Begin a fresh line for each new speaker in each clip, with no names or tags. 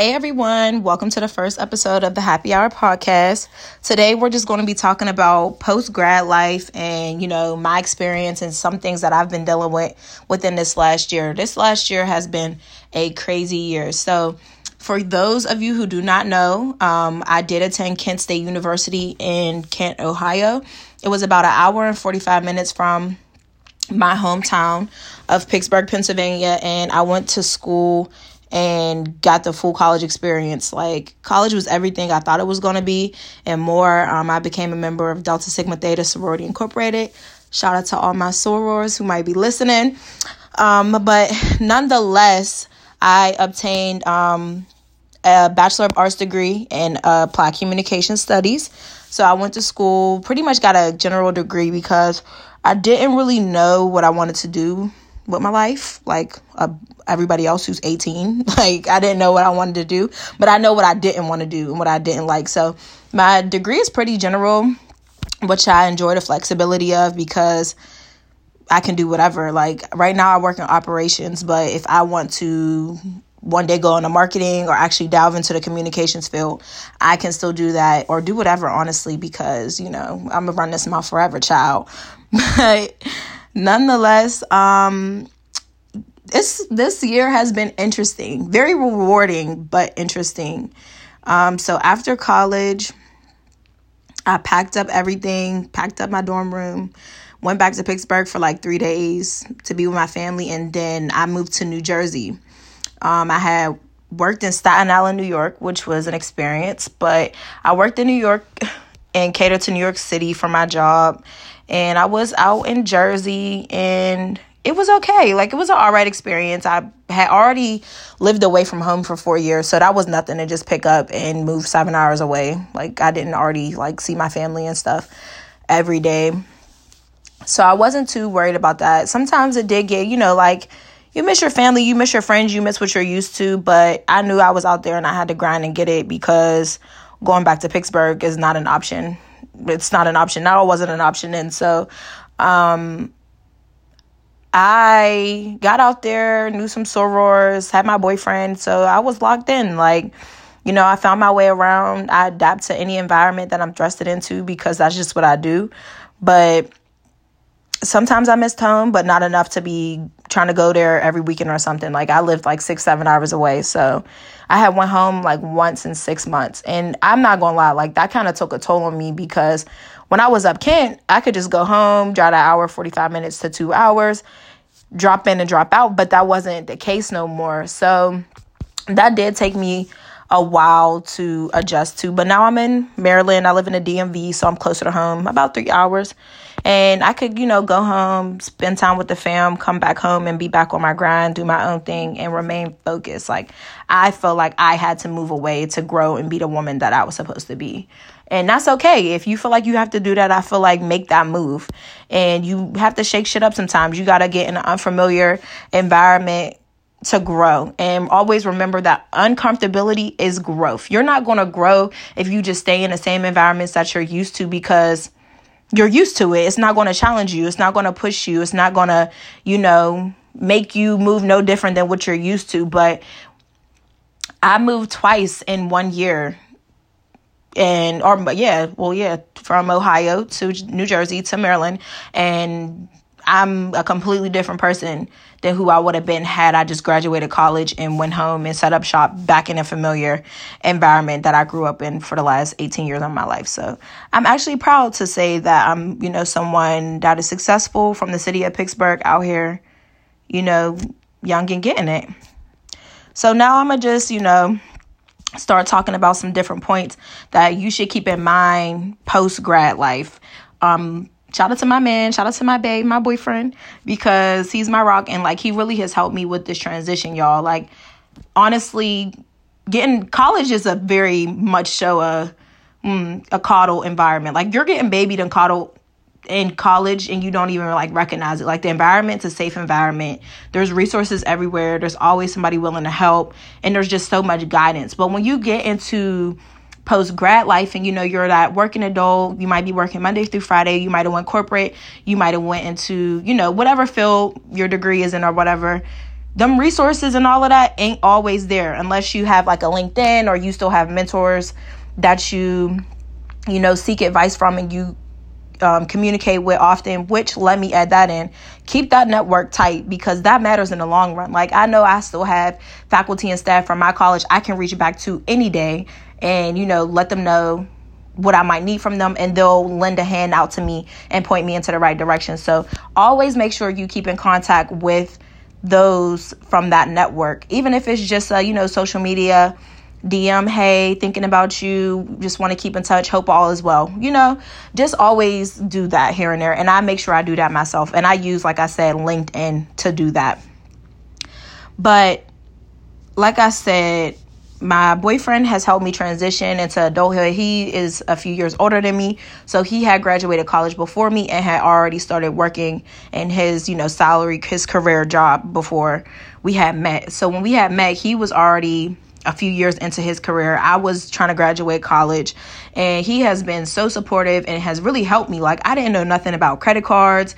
Hey everyone, welcome to the first episode of the Happy Hour podcast. Today we're just going to be talking about post grad life and, you know, my experience and some things that I've been dealing with within this last year. This last year has been a crazy year. So, for those of you who do not know, um, I did attend Kent State University in Kent, Ohio. It was about an hour and 45 minutes from my hometown of Pittsburgh, Pennsylvania, and I went to school and got the full college experience. Like college was everything I thought it was going to be and more. Um, I became a member of Delta Sigma Theta Sorority Incorporated. Shout out to all my sorors who might be listening. Um, but nonetheless, I obtained um, a Bachelor of Arts degree in uh, Applied Communication Studies. So I went to school, pretty much got a general degree because I didn't really know what I wanted to do with my life like uh, everybody else who's 18 like i didn't know what i wanted to do but i know what i didn't want to do and what i didn't like. So my degree is pretty general which i enjoy the flexibility of because i can do whatever. Like right now i work in operations but if i want to one day go into marketing or actually delve into the communications field i can still do that or do whatever honestly because you know i'm gonna run this mouth forever child. But nonetheless, um, this this year has been interesting, very rewarding, but interesting. Um, so after college, I packed up everything, packed up my dorm room, went back to Pittsburgh for like three days to be with my family, and then I moved to New Jersey. Um, I had worked in Staten Island, New York, which was an experience, but I worked in New York and cater to New York City for my job and I was out in Jersey and it was okay. Like it was an all right experience. I had already lived away from home for four years, so that was nothing to just pick up and move seven hours away. Like I didn't already like see my family and stuff every day. So I wasn't too worried about that. Sometimes it did get, you know, like you miss your family, you miss your friends, you miss what you're used to, but I knew I was out there and I had to grind and get it because going back to Pittsburgh is not an option it's not an option now it wasn't an option and so um I got out there, knew some sorors, had my boyfriend, so I was locked in. Like, you know, I found my way around. I adapt to any environment that I'm thrusted into because that's just what I do. But sometimes I missed home, but not enough to be trying to go there every weekend or something. Like I lived like six, seven hours away. So I had went home like once in six months. And I'm not gonna lie, like that kind of took a toll on me because when I was up Kent, I could just go home, drive an hour, 45 minutes to two hours, drop in and drop out. But that wasn't the case no more. So that did take me a while to adjust to. But now I'm in Maryland. I live in the DMV, so I'm closer to home, about three hours. And I could, you know, go home, spend time with the fam, come back home and be back on my grind, do my own thing, and remain focused. Like, I felt like I had to move away to grow and be the woman that I was supposed to be. And that's okay. If you feel like you have to do that, I feel like make that move. And you have to shake shit up sometimes. You got to get in an unfamiliar environment to grow. And always remember that uncomfortability is growth. You're not going to grow if you just stay in the same environments that you're used to because you're used to it. It's not going to challenge you. It's not going to push you. It's not going to, you know, make you move no different than what you're used to. But I moved twice in one year. And, or, yeah, well, yeah, from Ohio to New Jersey to Maryland. And I'm a completely different person than who I would have been had I just graduated college and went home and set up shop back in a familiar environment that I grew up in for the last 18 years of my life. So I'm actually proud to say that I'm, you know, someone that is successful from the city of Pittsburgh out here, you know, young and getting it. So now I'm going to just, you know, start talking about some different points that you should keep in mind post grad life. Um, shout out to my man, shout out to my babe, my boyfriend, because he's my rock and like he really has helped me with this transition, y'all. Like honestly, getting college is a very much so a mm, a coddle environment. Like you're getting babied and coddled in college and you don't even like recognize it. Like the environment's a safe environment. There's resources everywhere. There's always somebody willing to help and there's just so much guidance. But when you get into post grad life and you know you're that working adult you might be working monday through friday you might have went corporate you might have went into you know whatever field your degree is in or whatever them resources and all of that ain't always there unless you have like a LinkedIn or you still have mentors that you you know seek advice from and you um, communicate with often which let me add that in. Keep that network tight because that matters in the long run. Like i know i still have faculty and staff from my college i can reach back to any day and you know let them know what I might need from them and they'll lend a hand out to me and point me into the right direction. So always make sure you keep in contact with those from that network, even if it's just a, you know, social media DM, hey, thinking about you, just want to keep in touch, hope all is well. You know, just always do that here and there. And I make sure I do that myself. And I use, like I said, LinkedIn to do that. But like I said, my boyfriend has helped me transition into adulthood. He is a few years older than me, so he had graduated college before me and had already started working in his, you know, salary, his career job before we had met. So when we had met, he was already a few years into his career. I was trying to graduate college, and he has been so supportive and has really helped me. Like I didn't know nothing about credit cards,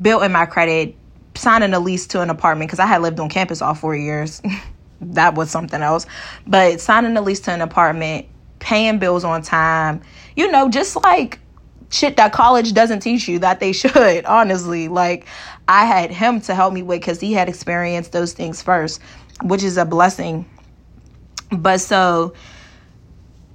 building my credit, signing a lease to an apartment because I had lived on campus all four years. that was something else. But signing a lease to an apartment, paying bills on time, you know, just like shit that college doesn't teach you that they should, honestly. Like, I had him to help me with because he had experienced those things first, which is a blessing. But so,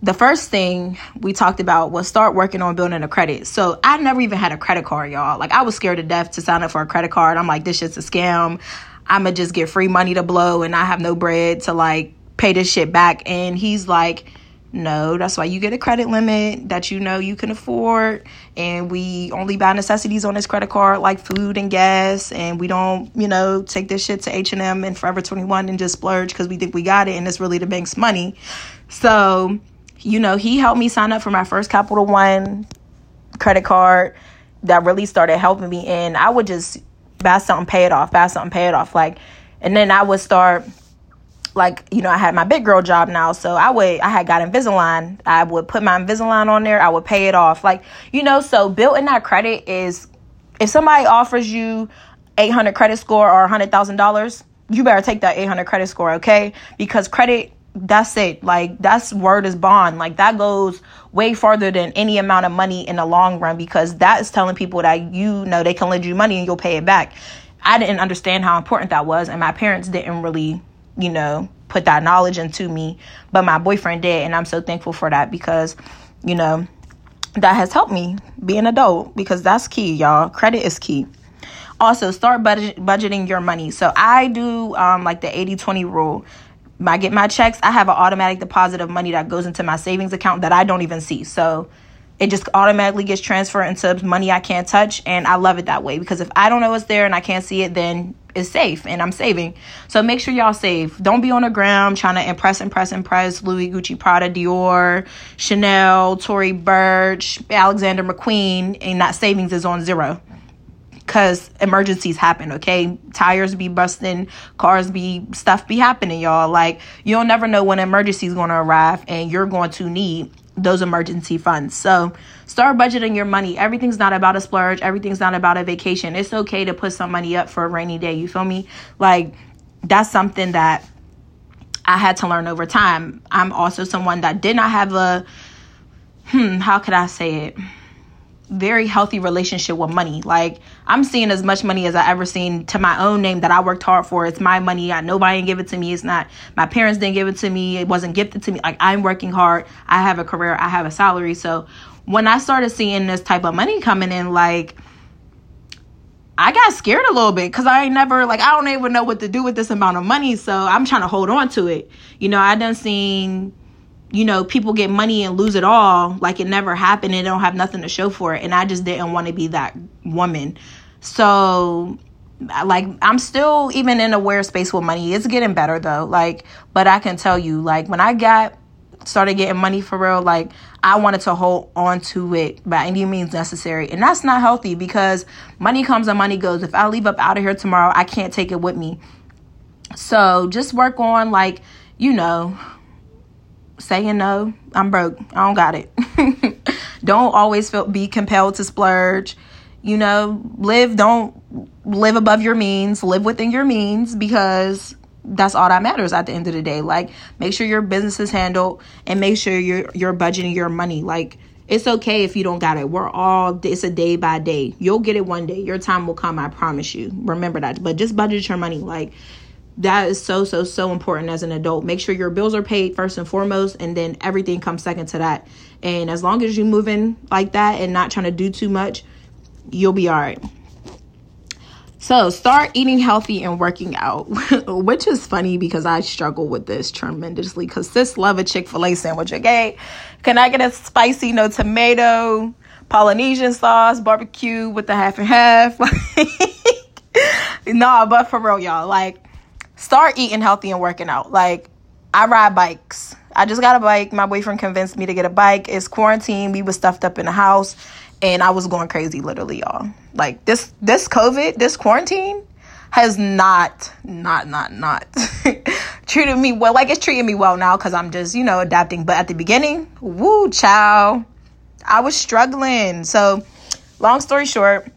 the first thing we talked about was start working on building a credit. So I never even had a credit card, y'all. Like I was scared to death to sign up for a credit card. I'm like, this shit's a scam. I'ma just get free money to blow and I have no bread to like pay this shit back. And he's like, no, that's why you get a credit limit that you know you can afford. And we only buy necessities on this credit card like food and gas. And we don't, you know, take this shit to H&M and Forever 21 and just splurge because we think we got it and it's really the bank's money. So, you know, he helped me sign up for my first Capital One credit card that really started helping me. And I would just buy something, pay it off, buy something, pay it off. Like, and then I would start, like, you know, I had my big girl job now. So I would, I had got Invisalign. I would put my Invisalign on there. I would pay it off. Like, you know, so building that credit is, if somebody offers you 800 credit score or $100,000, you better take that 800 credit score, okay? Because credit that's it. Like that's word is bond. Like that goes way farther than any amount of money in the long run because that is telling people that you know they can lend you money and you'll pay it back. I didn't understand how important that was, and my parents didn't really, you know, put that knowledge into me, but my boyfriend did, and I'm so thankful for that because, you know, that has helped me be an adult because that's key, y'all. Credit is key. Also, start budget, budgeting your money. So I do um, like the 80 20 rule. I get my checks, I have an automatic deposit of money that goes into my savings account that I don't even see. So it just automatically gets transferred into money I can't touch. And I love it that way because if I don't know it's there and I can't see it, then it's safe and I'm saving. So make sure y'all save. Don't be on the ground trying to impress, impress, impress Louis, Gucci, Prada, Dior, Chanel, Tory Burch, Alexander McQueen, and that savings is on zero because emergencies happen, okay? Tires be busting, cars be, stuff be happening, y'all. Like, you'll never know when emergency is going to arrive and you're going to need those emergency funds. So, start budgeting your money. Everything's not about a splurge, everything's not about a vacation. It's okay to put some money up for a rainy day. You feel me? Like, that's something that I had to learn over time. I'm also someone that did not have a, hmm, how could I say it? very healthy relationship with money. Like I'm seeing as much money as I ever seen to my own name that I worked hard for. It's my money. I nobody didn't give it to me. It's not my parents didn't give it to me. It wasn't gifted to me. Like I'm working hard. I have a career. I have a salary. So when I started seeing this type of money coming in, like I got scared a little bit because I ain't never like I don't even know what to do with this amount of money. So I'm trying to hold on to it. You know, I done seen you know, people get money and lose it all like it never happened and don't have nothing to show for it. And I just didn't want to be that woman. So, like, I'm still even in a weird space with money. It's getting better though. Like, but I can tell you, like, when I got started getting money for real, like, I wanted to hold on to it by any means necessary. And that's not healthy because money comes and money goes. If I leave up out of here tomorrow, I can't take it with me. So just work on, like, you know, saying no. I'm broke. I don't got it. don't always feel be compelled to splurge. you know, live, don't live above your means, live within your means because that's all that matters at the end of the day. Like make sure your business is handled and make sure you're you're budgeting your money. Like it's okay if you don't got it. We're all it's a day by day. You'll get it one day. Your time will come, I promise you. Remember that. But just budget your money. Like that is so so so important as an adult. Make sure your bills are paid first and foremost and then everything comes second to that. And as long as you move in like that and not trying to do too much, you'll be all right. So start eating healthy and working out, which is funny because I struggle with this tremendously. Cause sis love a Chick Fil A sandwich. Okay, can I get a spicy, no tomato, Polynesian sauce, barbecue with the half and half? nah, but for real, y'all, like start eating healthy and working out. Like I ride bikes. I just got a bike. My boyfriend convinced me to get a bike. It's quarantine. We was stuffed up in the house and I was going crazy literally, y'all. Like this this COVID, this quarantine has not not not not treated me well. Like it's treating me well now cuz I'm just, you know, adapting, but at the beginning, woo, chow. I was struggling. So, long story short,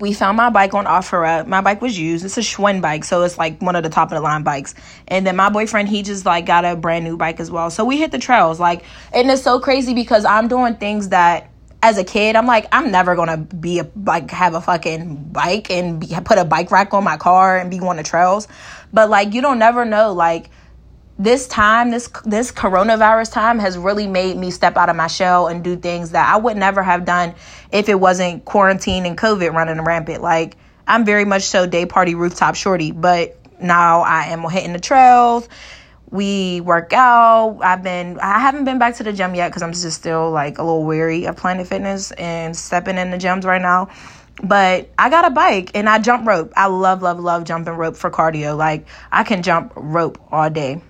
we found my bike on OfferUp. My bike was used. It's a Schwinn bike, so it's like one of the top of the line bikes. And then my boyfriend, he just like got a brand new bike as well. So we hit the trails. Like, and it's so crazy because I'm doing things that as a kid, I'm like, I'm never gonna be a like have a fucking bike and be, put a bike rack on my car and be on the trails. But like, you don't never know. Like this time, this this coronavirus time has really made me step out of my shell and do things that I would never have done if it wasn't quarantine and COVID running rampant. Like I'm very much so day party rooftop shorty, but now I am hitting the trails we work out. I've been I haven't been back to the gym yet because I'm just still like a little weary of Planet Fitness and stepping in the gyms right now. But I got a bike and I jump rope. I love, love, love jumping rope for cardio. Like I can jump rope all day.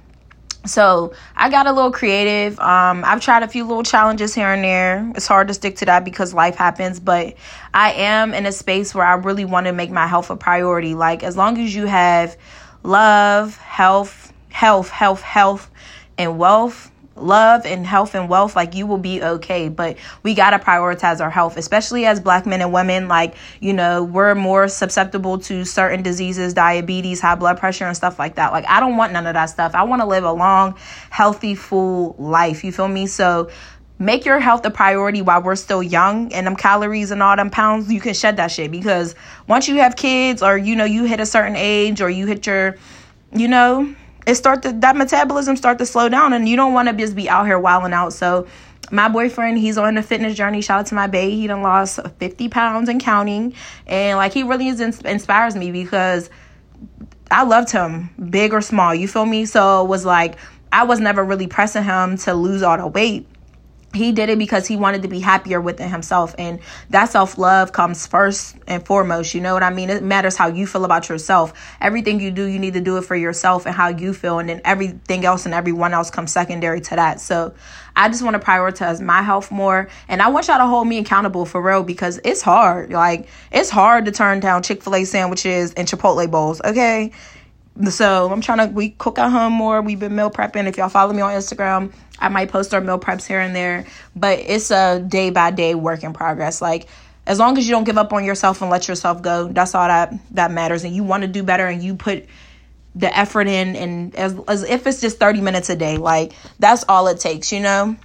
So I got a little creative. Um, I've tried a few little challenges here and there. It's hard to stick to that because life happens, but I am in a space where I really want to make my health a priority. Like as long as you have love, health, health, health, health, and wealth, love and health and wealth, like you will be okay. But we got to prioritize our health, especially as black men and women. Like, you know, we're more susceptible to certain diseases, diabetes, high blood pressure, and stuff like that. Like, I don't want none of that stuff. I want to live a long, healthy, full life. You feel me? So, make your health a priority while we're still young and them calories and all them pounds you can shed that shit because once you have kids or you know you hit a certain age or you hit your you know it start to that metabolism start to slow down and you don't want to just be out here wilding out. So my boyfriend he's on a fitness journey shout out to my bae he done lost 50 pounds and counting and like he really is inspires me because i loved him big or small you feel me? So it was like i was never really pressing him to lose all the weight he did it because he wanted to be happier within himself and that self-love comes first and foremost you know what i mean? It matters how you feel about yourself. Everything you do you need to do it for yourself and how you feel and then everything else and everyone else comes secondary to that. So i just want to prioritize my health more and i want y'all to hold me accountable for real because it's hard. Like it's hard to turn down chick-fil-a sandwiches and chipotle bowls okay so I'm trying to we cook at home more. We've been meal prepping. If y'all follow me on Instagram, I might post our meal preps here and there. But it's a day by day work in progress. Like as long as you don't give up on yourself and let yourself go, that's all that that matters. And you want to do better and you put the effort in and as, as if it's just 30 minutes a day, like that's all it takes, you know?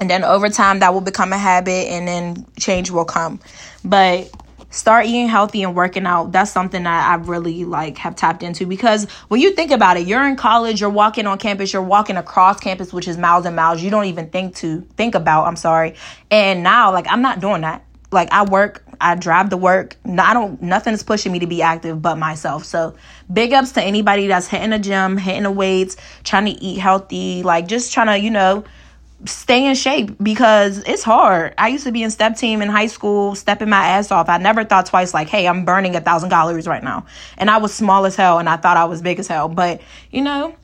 And then over time that will become a habit and then change will come. But start eating healthy and working out that's something that i really like have tapped into. Because when you think about it you're in college you're walking on campus you're walking across campus which is miles and miles you don't even think to think about i'm sorry. And now like i'm not doing that. Like i work i drive to work. I don't nothing is pushing me to be active but myself. So big ups to anybody that's hitting the gym hitting the weights trying to eat healthy like just trying to you know stay in shape because it's hard. I used to be in step team in high school, stepping my ass off. I never thought twice like, hey, I'm burning a thousand calories right now. And I was small as hell and I thought I was big as hell. But, you know,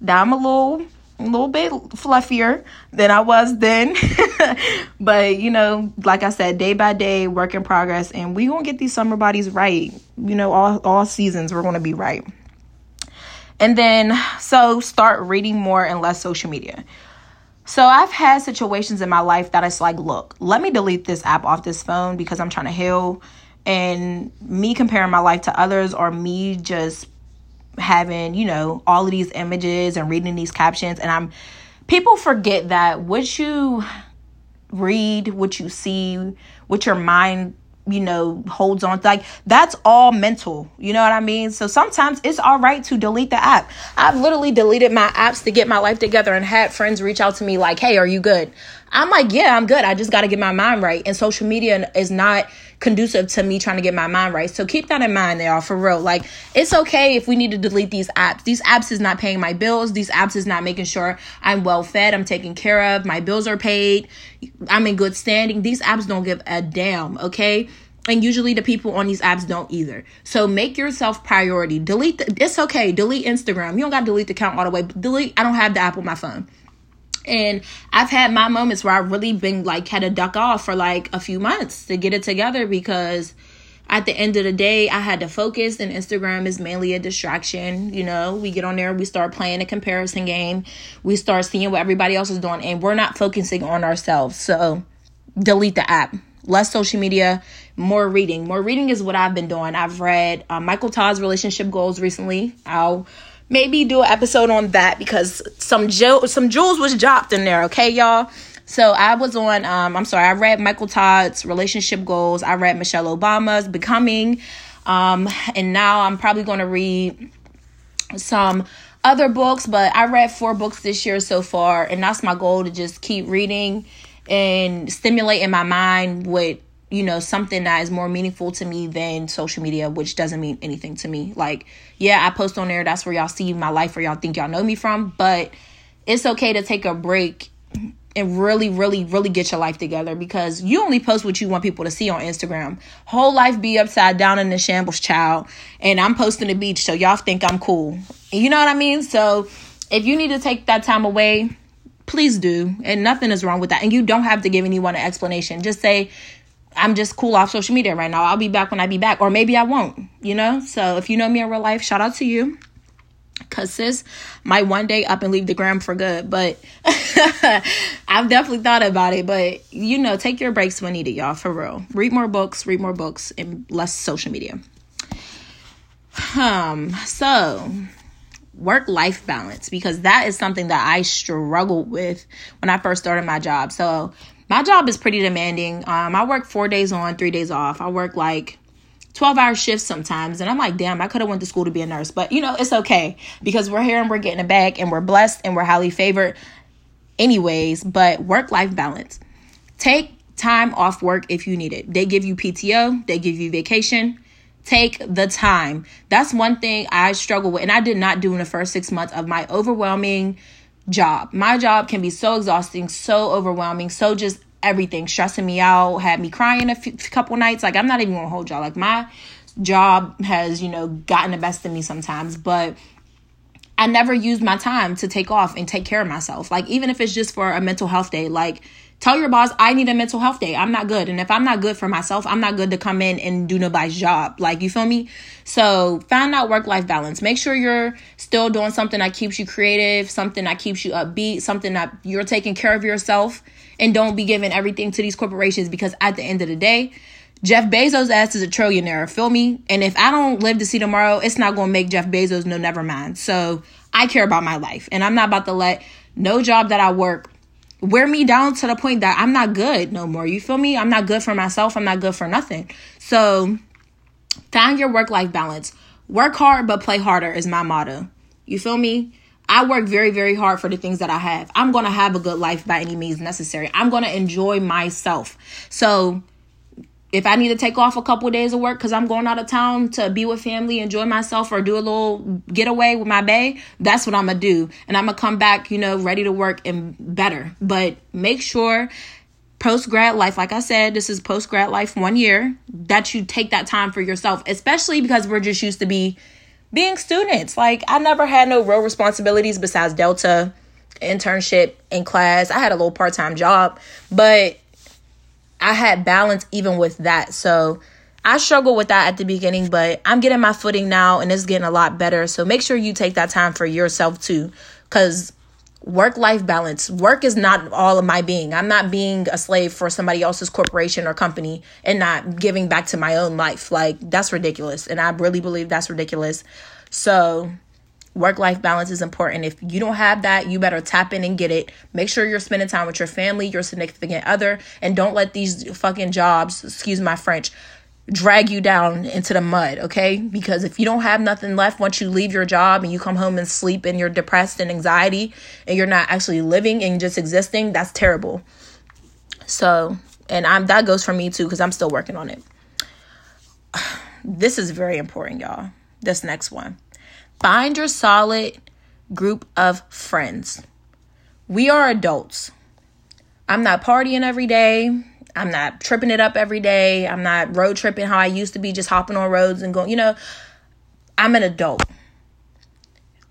now I'm a little a little bit fluffier than I was then. but, you know, like I said, day by day, work in progress, and we gonna get these summer bodies right. You know, all all seasons we're gonna be right. And then so start reading more and less social media So I've had situations in my life that it's like, look, let me delete this app off this phone because I'm trying to heal. And me comparing my life to others or me just having, you know, all of these images and reading these captions. And I'm, people forget that what you read, what you see, what your mind you know holds on like that's all mental you know what i mean? So sometimes it's all right to delete the app. I've literally deleted my apps to get my life together and had friends reach out to me like hey are you good i'm like yeah i'm good i just got to get my mind right and social media is not conducive to me trying to get my mind right so keep that in mind y'all for real like it's okay if we need to delete these apps these apps is not paying my bills these apps is not making sure i'm well fed i'm taken care of my bills are paid i'm in good standing these apps don't give a damn okay and usually the people on these apps don't either. So make yourself priority. Delete the, it's okay. Delete Instagram. You don't got to delete the account all the way. Delete. I don't have the app on my phone. And I've had my moments where I've really been like had to duck off for like a few months to get it together because at the end of the day, I had to focus, and Instagram is mainly a distraction. You know, we get on there, we start playing a comparison game, we start seeing what everybody else is doing, and we're not focusing on ourselves. So, delete the app less social media, more reading. More reading is what I've been doing. I've read uh, Michael Todd's relationship goals recently. I'll maybe do an episode on that because some jo- some jewels was dropped in there. Okay, y'all. So I was on. Um, I'm sorry. I read Michael Todd's relationship goals. I read Michelle Obama's Becoming, um, and now I'm probably going to read some other books. But I read four books this year so far, and that's my goal to just keep reading and stimulating my mind with you know something that is more meaningful to me than social media which doesn't mean anything to me like yeah i post on there that's where y'all see my life where y'all think y'all know me from but it's okay to take a break and really really really get your life together because you only post what you want people to see on instagram whole life be upside down in the shambles child and i'm posting the beach so y'all think i'm cool you know what i mean so if you need to take that time away please do. And nothing is wrong with that. And you don't have to give anyone an explanation. Just say, I'm just cool off social media right now. I'll be back when I be back. Or maybe I won't, you know? So if you know me in real life, shout out to you. Cause sis might one day up and leave the gram for good. But I've definitely thought about it. But you know, take your breaks when needed, y'all, for real. Read more books, read more books, and less social media. Um, so work life balance because that is something that I struggled with when I first started my job. So my job is pretty demanding. Um, I work four days on, three days off. I work like 12 hour shifts sometimes. And I'm like, damn, I could have went to school to be a nurse. But you know, it's okay because we're here and we're getting it back and we're blessed and we're highly favored anyways. But work life balance. Take time off work if you need it. They give you PTO, they give you vacation Take the time. That's one thing I struggle with, and I did not do in the first six months of my overwhelming job. My job can be so exhausting, so overwhelming, so just everything stressing me out, had me crying a few, couple nights. Like I'm not even gonna hold y'all. Like my job has, you know, gotten the best of me sometimes, but I never use my time to take off and take care of myself. Like even if it's just for a mental health day, like Tell your boss, I need a mental health day. I'm not good. And if I'm not good for myself, I'm not good to come in and do nobody's job. Like, you feel me? So, find out work life balance. Make sure you're still doing something that keeps you creative, something that keeps you upbeat, something that you're taking care of yourself. And don't be giving everything to these corporations because at the end of the day, Jeff Bezos' ass is a trillionaire. Feel me? And if I don't live to see tomorrow, it's not going to make Jeff Bezos no never mind. So, I care about my life. And I'm not about to let no job that I work wear me down to the point that I'm not good no more. You feel me? I'm not good for myself. I'm not good for nothing. So find your work life balance. Work hard, but play harder is my motto. You feel me? I work very, very hard for the things that I have. I'm going to have a good life by any means necessary. I'm going to enjoy myself. So if I need to take off a couple of days of work because I'm going out of town to be with family, enjoy myself, or do a little getaway with my bae, that's what I'm gonna do. And I'm gonna come back, you know, ready to work and better. But make sure post grad life, like I said, this is post grad life one year, that you take that time for yourself, especially because we're just used to be being students. Like I never had no real responsibilities besides Delta internship in class. I had a little part time job, but I had balance even with that. So I struggled with that at the beginning, but I'm getting my footing now and it's getting a lot better. So make sure you take that time for yourself too. Cause work life balance. Work is not all of my being. I'm not being a slave for somebody else's corporation or company and not giving back to my own life. Like, that's ridiculous. And I really believe that's ridiculous. So, work life balance is important. If you don't have that, you better tap in and get it. Make sure you're spending time with your family, your significant other, and don't let these fucking jobs, excuse my French, drag you down into the mud, okay? Because if you don't have nothing left once you leave your job and you come home and sleep and you're depressed and anxiety and you're not actually living and just existing, that's terrible. So, and I'm that goes for me too cuz I'm still working on it. This is very important, y'all. This next one. Find your solid group of friends. We are adults. I'm not partying every day. I'm not tripping it up every day. I'm not road tripping how I used to be, just hopping on roads and going, you know, I'm an adult.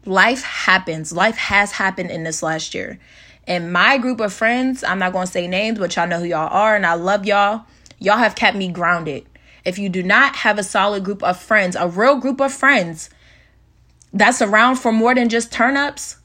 Life happens. Life has happened in this last year. And my group of friends, I'm not going to say names, but y'all know who y'all are, and I love y'all. Y'all have kept me grounded. If you do not have a solid group of friends, a real group of friends that's around for more than just turn ups,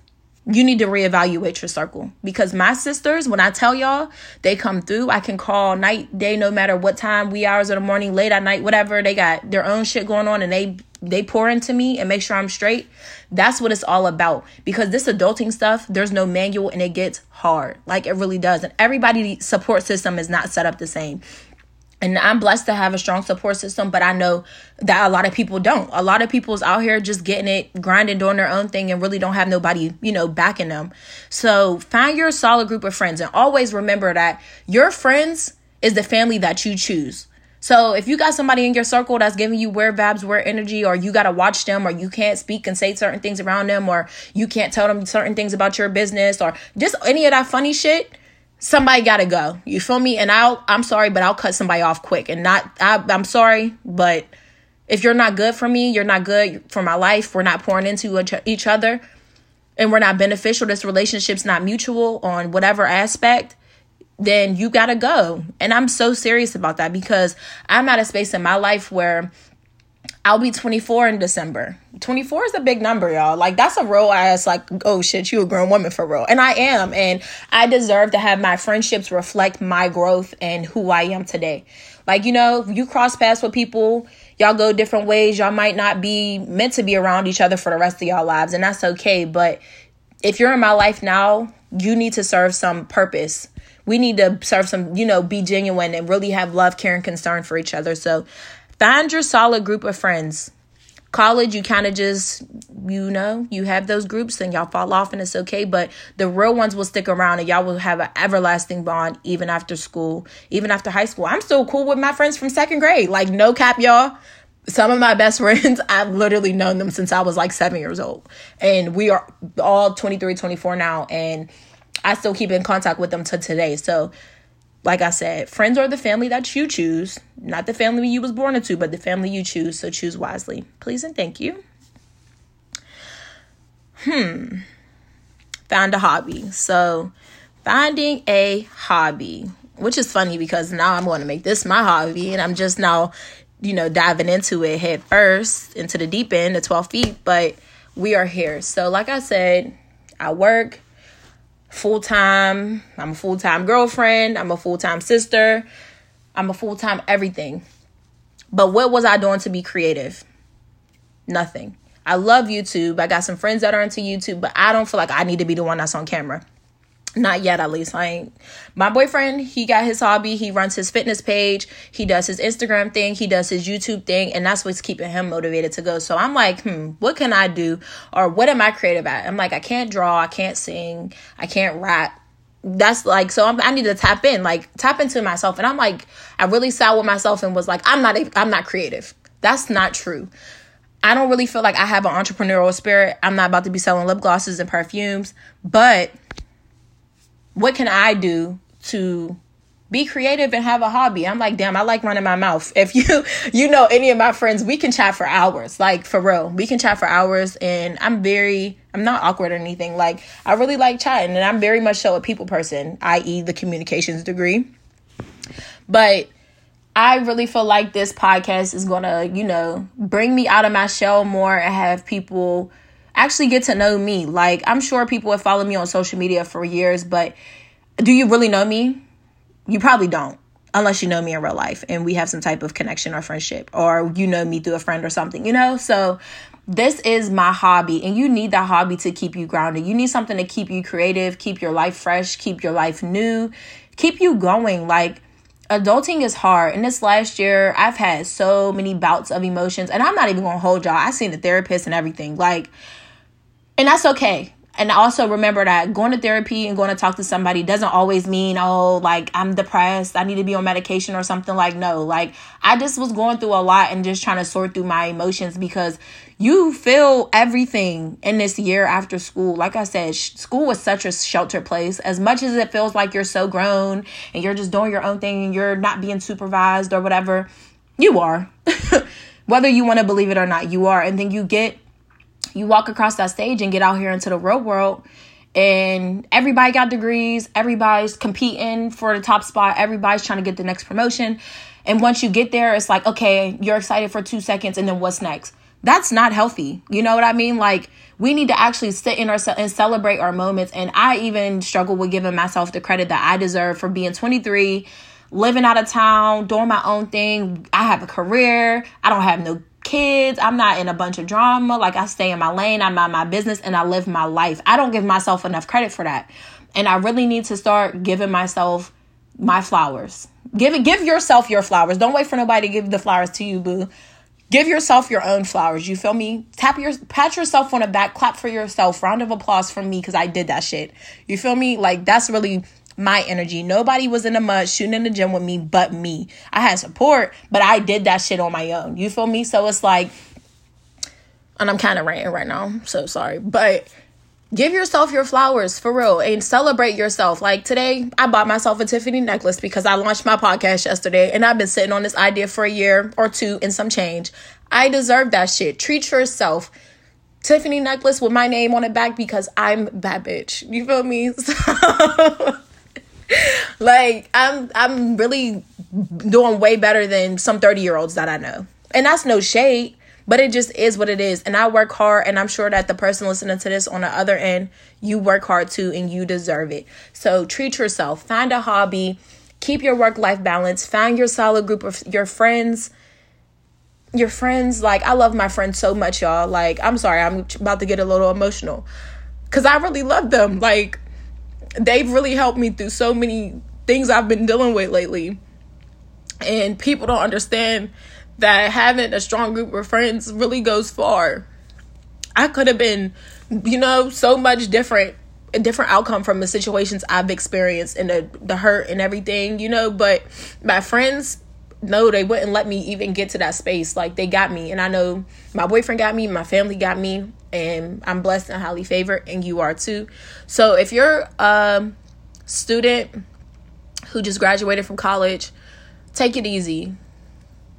you need to reevaluate your circle because my sisters when i tell y'all they come through. I can call night day no matter what time wee hours of the morning late at night whatever. They got their own shit going on and they they pour into me and make sure i'm straight. That's what it's all about because this adulting stuff there's no manual and it gets hard. Like it really does. And everybody's support system is not set up the same and I'm blessed to have a strong support system, but I know that a lot of people don't. A lot of people's out here just getting it, grinding, doing their own thing, and really don't have nobody, you know, backing them. So find your solid group of friends and always remember that your friends is the family that you choose. So if you got somebody in your circle that's giving you weird vibes, weird energy, or you gotta watch them, or you can't speak and say certain things around them, or you can't tell them certain things about your business, or just any of that funny shit, somebody gotta go. You feel me? And I'll I'm sorry, but I'll cut somebody off quick. And not I, I'm sorry, but if you're not good for me, you're not good for my life. We're not pouring into each other, and we're not beneficial. This relationship's not mutual on whatever aspect. Then you gotta go. And I'm so serious about that because I'm at a space in my life where I'll be 24 in December. 24 is a big number, y'all. Like that's a real ass like oh shit, you a grown woman for real. And I am and I deserve to have my friendships reflect my growth and who I am today. Like, you know, you cross paths with people, y'all go different ways, y'all might not be meant to be around each other for the rest of y'all lives and that's okay, but if you're in my life now, you need to serve some purpose. We need to serve some, you know, be genuine and really have love, care, and concern for each other. So Find your solid group of friends. College, you kind of just, you know, you have those groups and y'all fall off and it's okay. But the real ones will stick around and y'all will have an everlasting bond even after school, even after high school. I'm still cool with my friends from second grade. Like, no cap, y'all some of my best friends i've literally known them since i was like seven years old and we are all 23 24 now and i still keep in contact with them to today so like I said, friends are the family that you choose, not the family you was born into, but the family you choose. So choose wisely. Please and thank you. Hmm. Found a hobby. So finding a hobby, which is funny because now I'm going to make this my hobby and I'm just now, you know, diving into it head first into the deep end, the 12 feet, but we are here. So like I said, I work full time. I'm a full time girlfriend. I'm a full time sister. I'm a full time everything. But what was I doing to be creative? Nothing. I love YouTube. I got some friends that are into YouTube, but I don't feel like I need to be the one that's on camera. Not yet, at least. I ain't. My boyfriend, he got his hobby. He runs his fitness page. He does his Instagram thing. He does his YouTube thing. And that's what's keeping him motivated to go. So I'm like, hmm, what can I do? Or what am I creative at? I'm like, I can't draw. I can't sing. I can't rap. That's like, so I'm, I need to tap in, like, tap into myself. And I'm like, I really sat with myself and was like, I'm not, I'm not creative. That's not true. I don't really feel like I have an entrepreneurial spirit. I'm not about to be selling lip glosses and perfumes, but what can I do to be creative and have a hobby. I'm like, damn, I like running my mouth. If you you know any of my friends, we can chat for hours. Like for real. We can chat for hours and I'm very I'm not awkward or anything. Like I really like chatting and I'm very much so a people person, i.e. the communications degree. But I really feel like this podcast is going to, you know, bring me out of my shell more and have people actually get to know me. Like, I'm sure people have followed me on social media for years, but do you really know me? You probably don't unless you know me in real life and we have some type of connection or friendship or you know me through a friend or something, you know? So this is my hobby and you need that hobby to keep you grounded. You need something to keep you creative, keep your life fresh, keep your life new, keep you going. Like adulting is hard. And this last year, I've had so many bouts of emotions and I'm not even going to hold y'all. I've seen the therapist and everything. Like and that's okay. And also remember that going to therapy and going to talk to somebody doesn't always mean oh like i'm depressed i need to be on medication or something. Like no like i just was going through a lot and just trying to sort through my emotions because you feel everything in this year after school. Like i said sh- school was such a shelter place. As much as it feels like you're so grown and you're just doing your own thing and you're not being supervised or whatever you are. Whether you want to believe it or not you are. And then you get you walk across that stage and get out here into the real world and everybody got degrees everybody's competing for the top spot everybody's trying to get the next promotion and once you get there it's like okay you're excited for two seconds and then what's next? That's not healthy you know what i mean? Like we need to actually sit in our and celebrate our moments and i even struggle with giving myself the credit that i deserve for being 23 living out of town doing my own thing. I have a career. I don't have no kids. I'm not in a bunch of drama. Like I stay in my lane, I mind my business, and I live my life. I don't give myself enough credit for that. And I really need to start giving myself my flowers. Give it give yourself your flowers. Don't wait for nobody to give the flowers to you, boo. Give yourself your own flowers. You feel me? Tap your pat yourself on the back, clap for yourself. Round of applause from me because I did that shit. You feel me? Like that's really my energy. Nobody was in the mud shooting in the gym with me but me. I had support, but I did that shit on my own. You feel me? So it's like, and I'm kind of ranting right now. So sorry. But give yourself your flowers for real and celebrate yourself. Like today, I bought myself a Tiffany necklace because I launched my podcast yesterday and I've been sitting on this idea for a year or two and some change. I deserve that shit. Treat yourself. Tiffany necklace with my name on it back because I'm that bitch. You feel me? So like I'm I'm really doing way better than some 30 year olds that I know. And that's no shade, but it just is what it is. And I work hard and I'm sure that the person listening to this on the other end, you work hard too and you deserve it. So treat yourself, find a hobby, keep your work life balance, find your solid group of your friends. Your friends, like I love my friends so much, y'all. Like, I'm sorry, I'm about to get a little emotional. Cause I really love them. Like, they've really helped me through so many things I've been dealing with lately. And people don't understand that having a strong group of friends really goes far. I could have been, you know, so much different, a different outcome from the situations I've experienced and the, the hurt and everything, you know, but my friends no, they wouldn't let me even get to that space. Like they got me, and I know my boyfriend got me, my family got me, and I'm blessed and highly favored, and you are too. So if you're a student who just graduated from college, take it easy.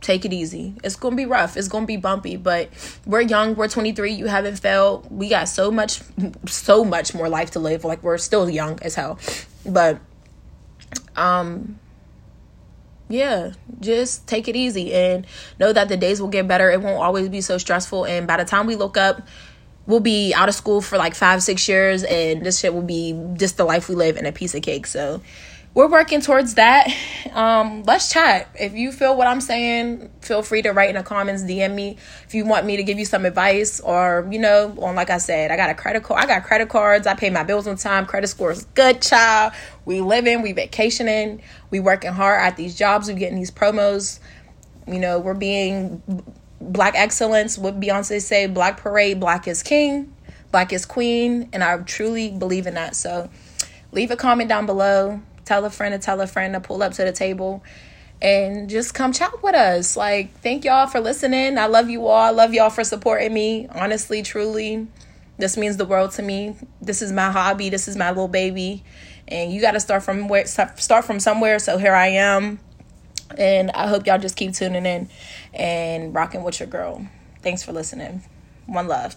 Take it easy. It's gonna be rough. It's gonna be bumpy, but we're young. We're 23. You haven't failed. We got so much, so much more life to live. Like we're still young as hell, but um yeah, just take it easy and know that the days will get better. It won't always be so stressful. And by the time we look up, we'll be out of school for like five, six years, and this shit will be just the life we live in a piece of cake. So we're working towards that. Um, let's chat. If you feel what I'm saying, feel free to write in the comments, DM me if you want me to give you some advice or, you know, on like I said, I got a credit card. I got credit cards. I pay my bills on time. Credit score is good, child. We living, we vacationing, we working hard at these jobs, we getting these promos. You know, we're being black excellence. What Beyonce say, black parade, black is king, black is queen, and I truly believe in that. So leave a comment down below tell a friend to tell a friend to pull up to the table and just come chat with us. Like, thank y'all for listening. I love you all. I love y'all for supporting me. Honestly, truly, this means the world to me. This is my hobby. This is my little baby, and you got to start from where start from somewhere. So here I am, and I hope y'all just keep tuning in and rocking with your girl. Thanks for listening. One love.